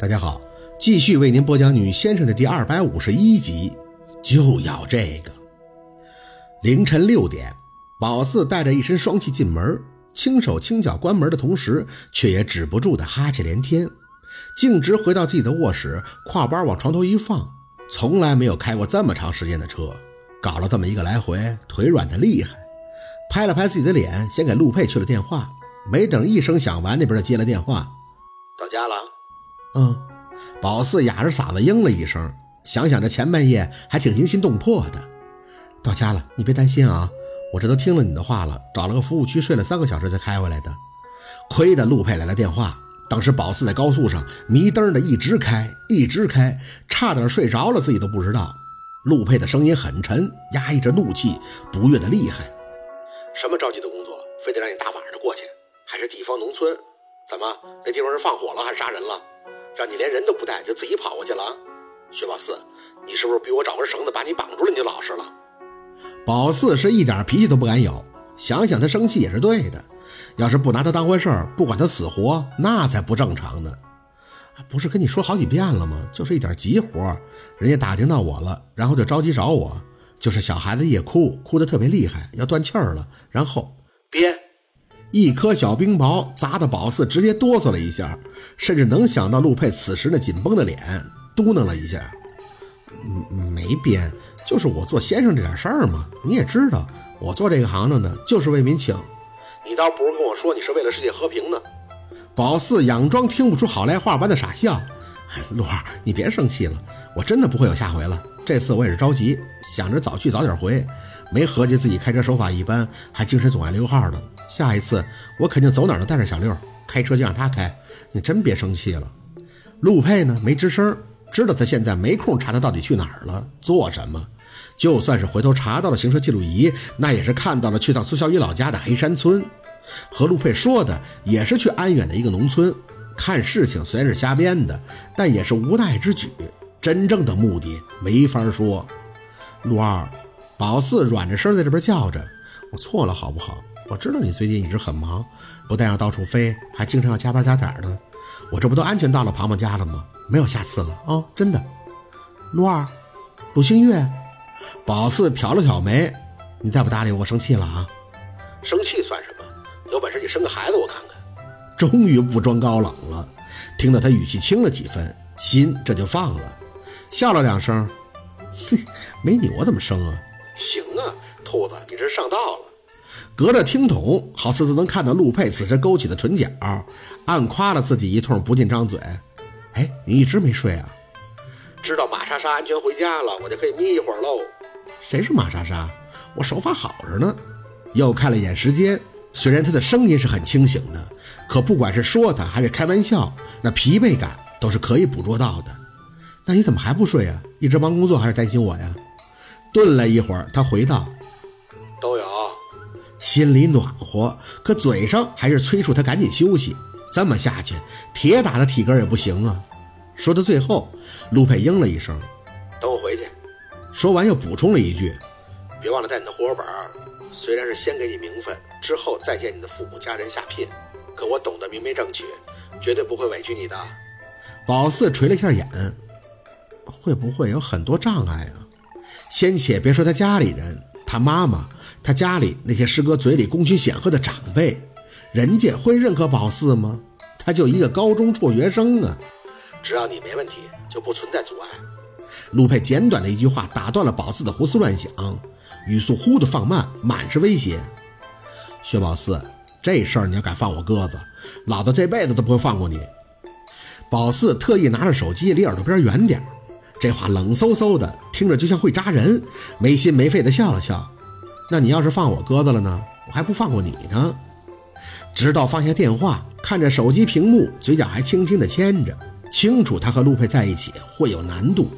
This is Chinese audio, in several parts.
大家好，继续为您播讲《女先生》的第二百五十一集，就要这个。凌晨六点，宝四带着一身双气进门，轻手轻脚关门的同时，却也止不住的哈气连天。径直回到自己的卧室，挎包往床头一放，从来没有开过这么长时间的车，搞了这么一个来回，腿软的厉害。拍了拍自己的脸，先给陆佩去了电话。没等一声响完，那边就接了电话：“到家了。”嗯，宝四哑着嗓子应了一声，想想这前半夜还挺惊心动魄的。到家了，你别担心啊，我这都听了你的话了，找了个服务区睡了三个小时才开回来的。亏得陆佩来了电话，当时宝四在高速上迷瞪的一直开，一直开，差点睡着了，自己都不知道。陆佩的声音很沉，压抑着怒气，不悦的厉害。什么着急的工作，非得让你大晚上过去？还是地方农村？怎么那地方是放火了还是杀人了？让你连人都不带就自己跑过去了，薛宝四，你是不是比我找根绳子把你绑住了你就老实了？宝四是一点脾气都不敢有，想想他生气也是对的，要是不拿他当回事儿，不管他死活，那才不正常呢。不是跟你说好几遍了吗？就是一点急活，人家打听到我了，然后就着急找我，就是小孩子夜哭，哭得特别厉害，要断气儿了，然后别。一颗小冰雹砸得宝四直接哆嗦了一下，甚至能想到陆佩此时那紧绷的脸，嘟囔了一下：“嗯，没编，就是我做先生这点事儿嘛。你也知道，我做这个行当呢，就是为民请。你倒不如跟我说，你是为了世界和平呢。”宝四佯装听不出好赖话般的傻笑：“陆二，你别生气了，我真的不会有下回了。这次我也是着急，想着早去早点回，没合计自己开车手法一般，还精神总爱溜号的。”下一次我肯定走哪儿都带着小六，开车就让他开。你真别生气了。陆佩呢没吱声，知道他现在没空查他到底去哪儿了，做什么。就算是回头查到了行车记录仪，那也是看到了去趟苏小雨老家的黑山村。和陆佩说的也是去安远的一个农村。看事情虽然是瞎编的，但也是无奈之举。真正的目的没法说。陆二，宝四软着声在这边叫着：“我错了，好不好？”我知道你最近一直很忙，不但要到处飞，还经常要加班加点的。我这不都安全到了庞庞家了吗？没有下次了啊！真的。陆二，陆星月，宝四挑了挑眉，你再不搭理我，生气了啊！生气算什么？有本事你生个孩子我看看。终于不装高冷了，听到他语气轻了几分，心这就放了，笑了两声，哼，没你我怎么生啊？行啊，兔子，你这上道了。隔着听筒，好似都能看到陆佩此时勾起的唇角，暗夸了自己一通，不禁张嘴：“哎，你一直没睡啊？知道马莎莎安全回家了，我就可以眯一会儿喽。”“谁是马莎莎？我手法好着呢。”又看了一眼时间，虽然他的声音是很清醒的，可不管是说他还是开玩笑，那疲惫感都是可以捕捉到的。那你怎么还不睡啊？一直忙工作还是担心我呀？顿了一会儿，他回道。心里暖和，可嘴上还是催促他赶紧休息。这么下去，铁打的体格也不行啊。说到最后，陆佩应了一声：“等我回去。”说完又补充了一句：“别忘了带你的户口本。虽然是先给你名分，之后再见你的父母家人下聘，可我懂得明媒正娶，绝对不会委屈你的。”宝四垂了一下眼：“会不会有很多障碍啊？先且别说他家里人，他妈妈。”他家里那些师哥嘴里功勋显赫的长辈，人家会认可宝四吗？他就一个高中辍学生啊！只要你没问题，就不存在阻碍。陆佩简短的一句话打断了宝四的胡思乱想，语速忽的放慢，满是威胁。薛宝四，这事儿你要敢放我鸽子，老子这辈子都不会放过你。宝四特意拿着手机离耳朵边远点，这话冷飕飕的，听着就像会扎人，没心没肺的笑了笑。那你要是放我鸽子了呢？我还不放过你呢。直到放下电话，看着手机屏幕，嘴角还轻轻的牵着。清楚他和陆佩在一起会有难度，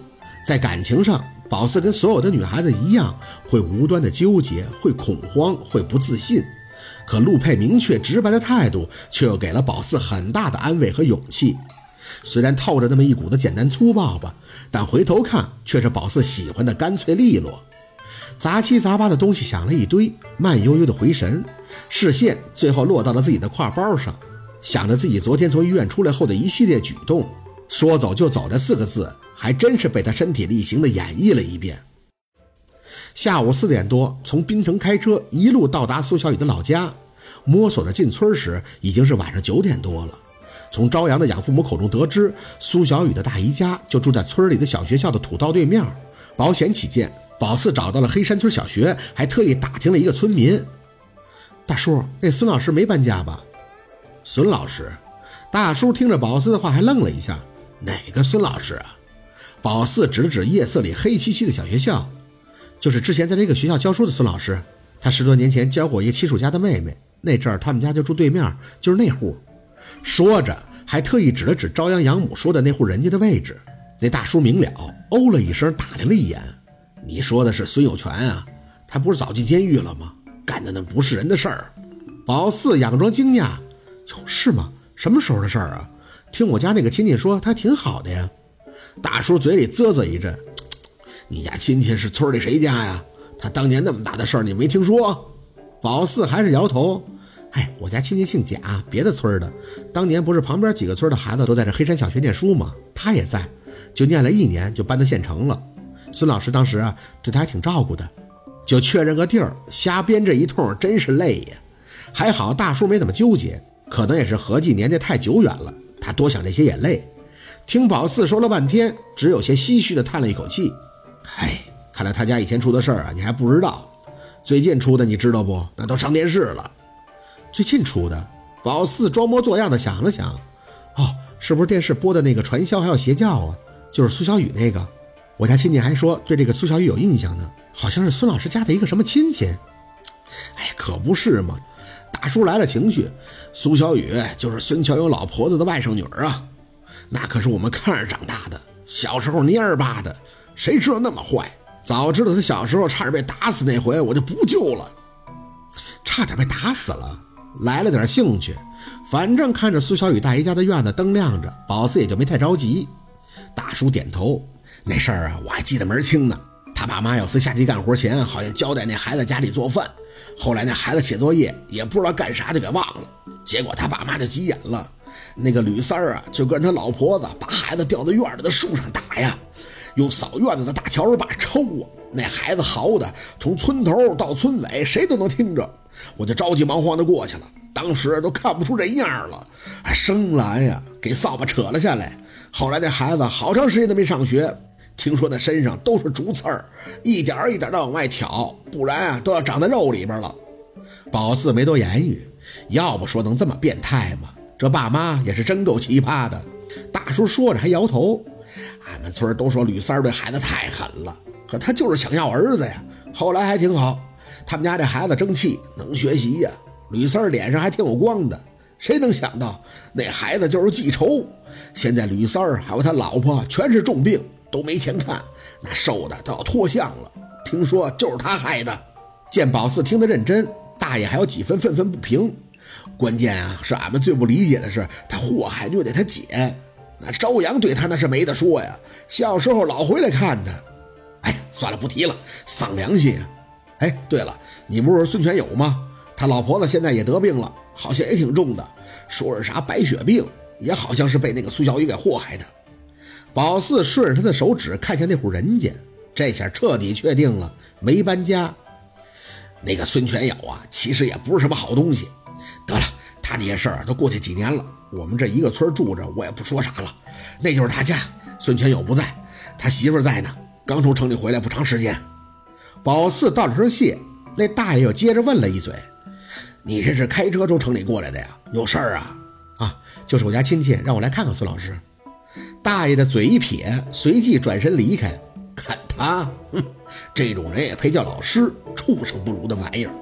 在感情上，宝四跟所有的女孩子一样，会无端的纠结，会恐慌，会不自信。可陆佩明确直白的态度，却又给了宝四很大的安慰和勇气。虽然透着那么一股子简单粗暴吧，但回头看，却是宝四喜欢的干脆利落。杂七杂八的东西想了一堆，慢悠悠的回神，视线最后落到了自己的挎包上，想着自己昨天从医院出来后的一系列举动，说走就走这四个字，还真是被他身体力行的演绎了一遍。下午四点多，从滨城开车一路到达苏小雨的老家，摸索着进村时，已经是晚上九点多了。从朝阳的养父母口中得知，苏小雨的大姨家就住在村里的小学校的土道对面。保险起见，宝四找到了黑山村小学，还特意打听了一个村民。大叔，那孙老师没搬家吧？孙老师，大叔听着宝四的话还愣了一下。哪个孙老师啊？宝四指了指夜色里黑漆漆的小学校。就是之前在这个学校教书的孙老师，他十多年前教过一个亲属家的妹妹，那阵儿他们家就住对面，就是那户。说着，还特意指了指朝阳养母说的那户人家的位置。那大叔明了，哦了一声，打量了一眼：“你说的是孙有权啊？他不是早进监狱了吗？干的那不是人的事儿。”宝四佯装惊讶：“哟，是吗？什么时候的事儿啊？听我家那个亲戚说，他挺好的呀。”大叔嘴里啧啧一阵。你家亲戚是村里谁家呀？他当年那么大的事儿，你没听说？宝四还是摇头。哎，我家亲戚姓贾，别的村的。当年不是旁边几个村的孩子都在这黑山小学念书吗？他也在，就念了一年，就搬到县城了。孙老师当时啊，对他还挺照顾的。就确认个地儿，瞎编这一通真是累呀。还好大叔没怎么纠结，可能也是合计年代太久远了，他多想这些也累。听宝四说了半天，只有些唏嘘的叹了一口气。哎，看来他家以前出的事儿啊，你还不知道。最近出的你知道不？那都上电视了。最近出的，宝四装模作样的想了想，哦，是不是电视播的那个传销还有邪教啊？就是苏小雨那个。我家亲戚还说对这个苏小雨有印象呢，好像是孙老师家的一个什么亲戚。哎，可不是嘛。大叔来了情绪，苏小雨就是孙乔有老婆子的外甥女儿啊，那可是我们看着长大的，小时候蔫儿巴的。谁知道那么坏？早知道他小时候差点被打死那回，我就不救了。差点被打死了，来了点兴趣。反正看着苏小雨大姨家的院子灯亮着，宝四也就没太着急。大叔点头，那事儿啊，我还记得门清呢。他爸妈有次下地干活前，好像交代那孩子家里做饭，后来那孩子写作业也不知道干啥就给忘了。结果他爸妈就急眼了，那个吕三儿啊，就跟他老婆子把孩子吊在院里的树上打呀。用扫院子的大笤帚把抽啊！那孩子嚎的，从村头到村尾，谁都能听着。我就着急忙慌的过去了，当时都看不出人样了。生来呀，给扫把扯了下来。后来那孩子好长时间都没上学，听说那身上都是竹刺儿，一点一点的往外挑，不然啊都要长在肉里边了。宝四没多言语，要不说能这么变态吗？这爸妈也是真够奇葩的。大叔说着还摇头。俺们村都说吕三儿对孩子太狠了，可他就是想要儿子呀。后来还挺好，他们家这孩子争气，能学习呀。吕三儿脸上还挺有光的。谁能想到那孩子就是记仇？现在吕三儿还有他老婆全是重病，都没钱看，那瘦的都要脱相了。听说就是他害的。见宝四听得认真，大爷还有几分愤愤不平。关键啊，是俺们最不理解的是他祸害虐待他姐。那朝阳对他那是没得说呀，小时候老回来看他。哎，算了，不提了，丧良心。哎，对了，你不是孙全友吗？他老婆子现在也得病了，好像也挺重的，说是啥白血病，也好像是被那个苏小雨给祸害的。宝四顺着他的手指看向那户人家，这下彻底确定了没搬家。那个孙全友啊，其实也不是什么好东西。得了，他那些事儿都过去几年了。我们这一个村住着，我也不说啥了。那就是他家，孙全友不在，他媳妇在呢，刚从城里回来不长时间。宝四道了声谢，那大爷又接着问了一嘴：“你这是开车从城里过来的呀？有事儿啊？”“啊，就是我家亲戚让我来看看孙老师。”大爷的嘴一撇，随即转身离开。看他，哼，这种人也配叫老师？畜生不如的玩意儿！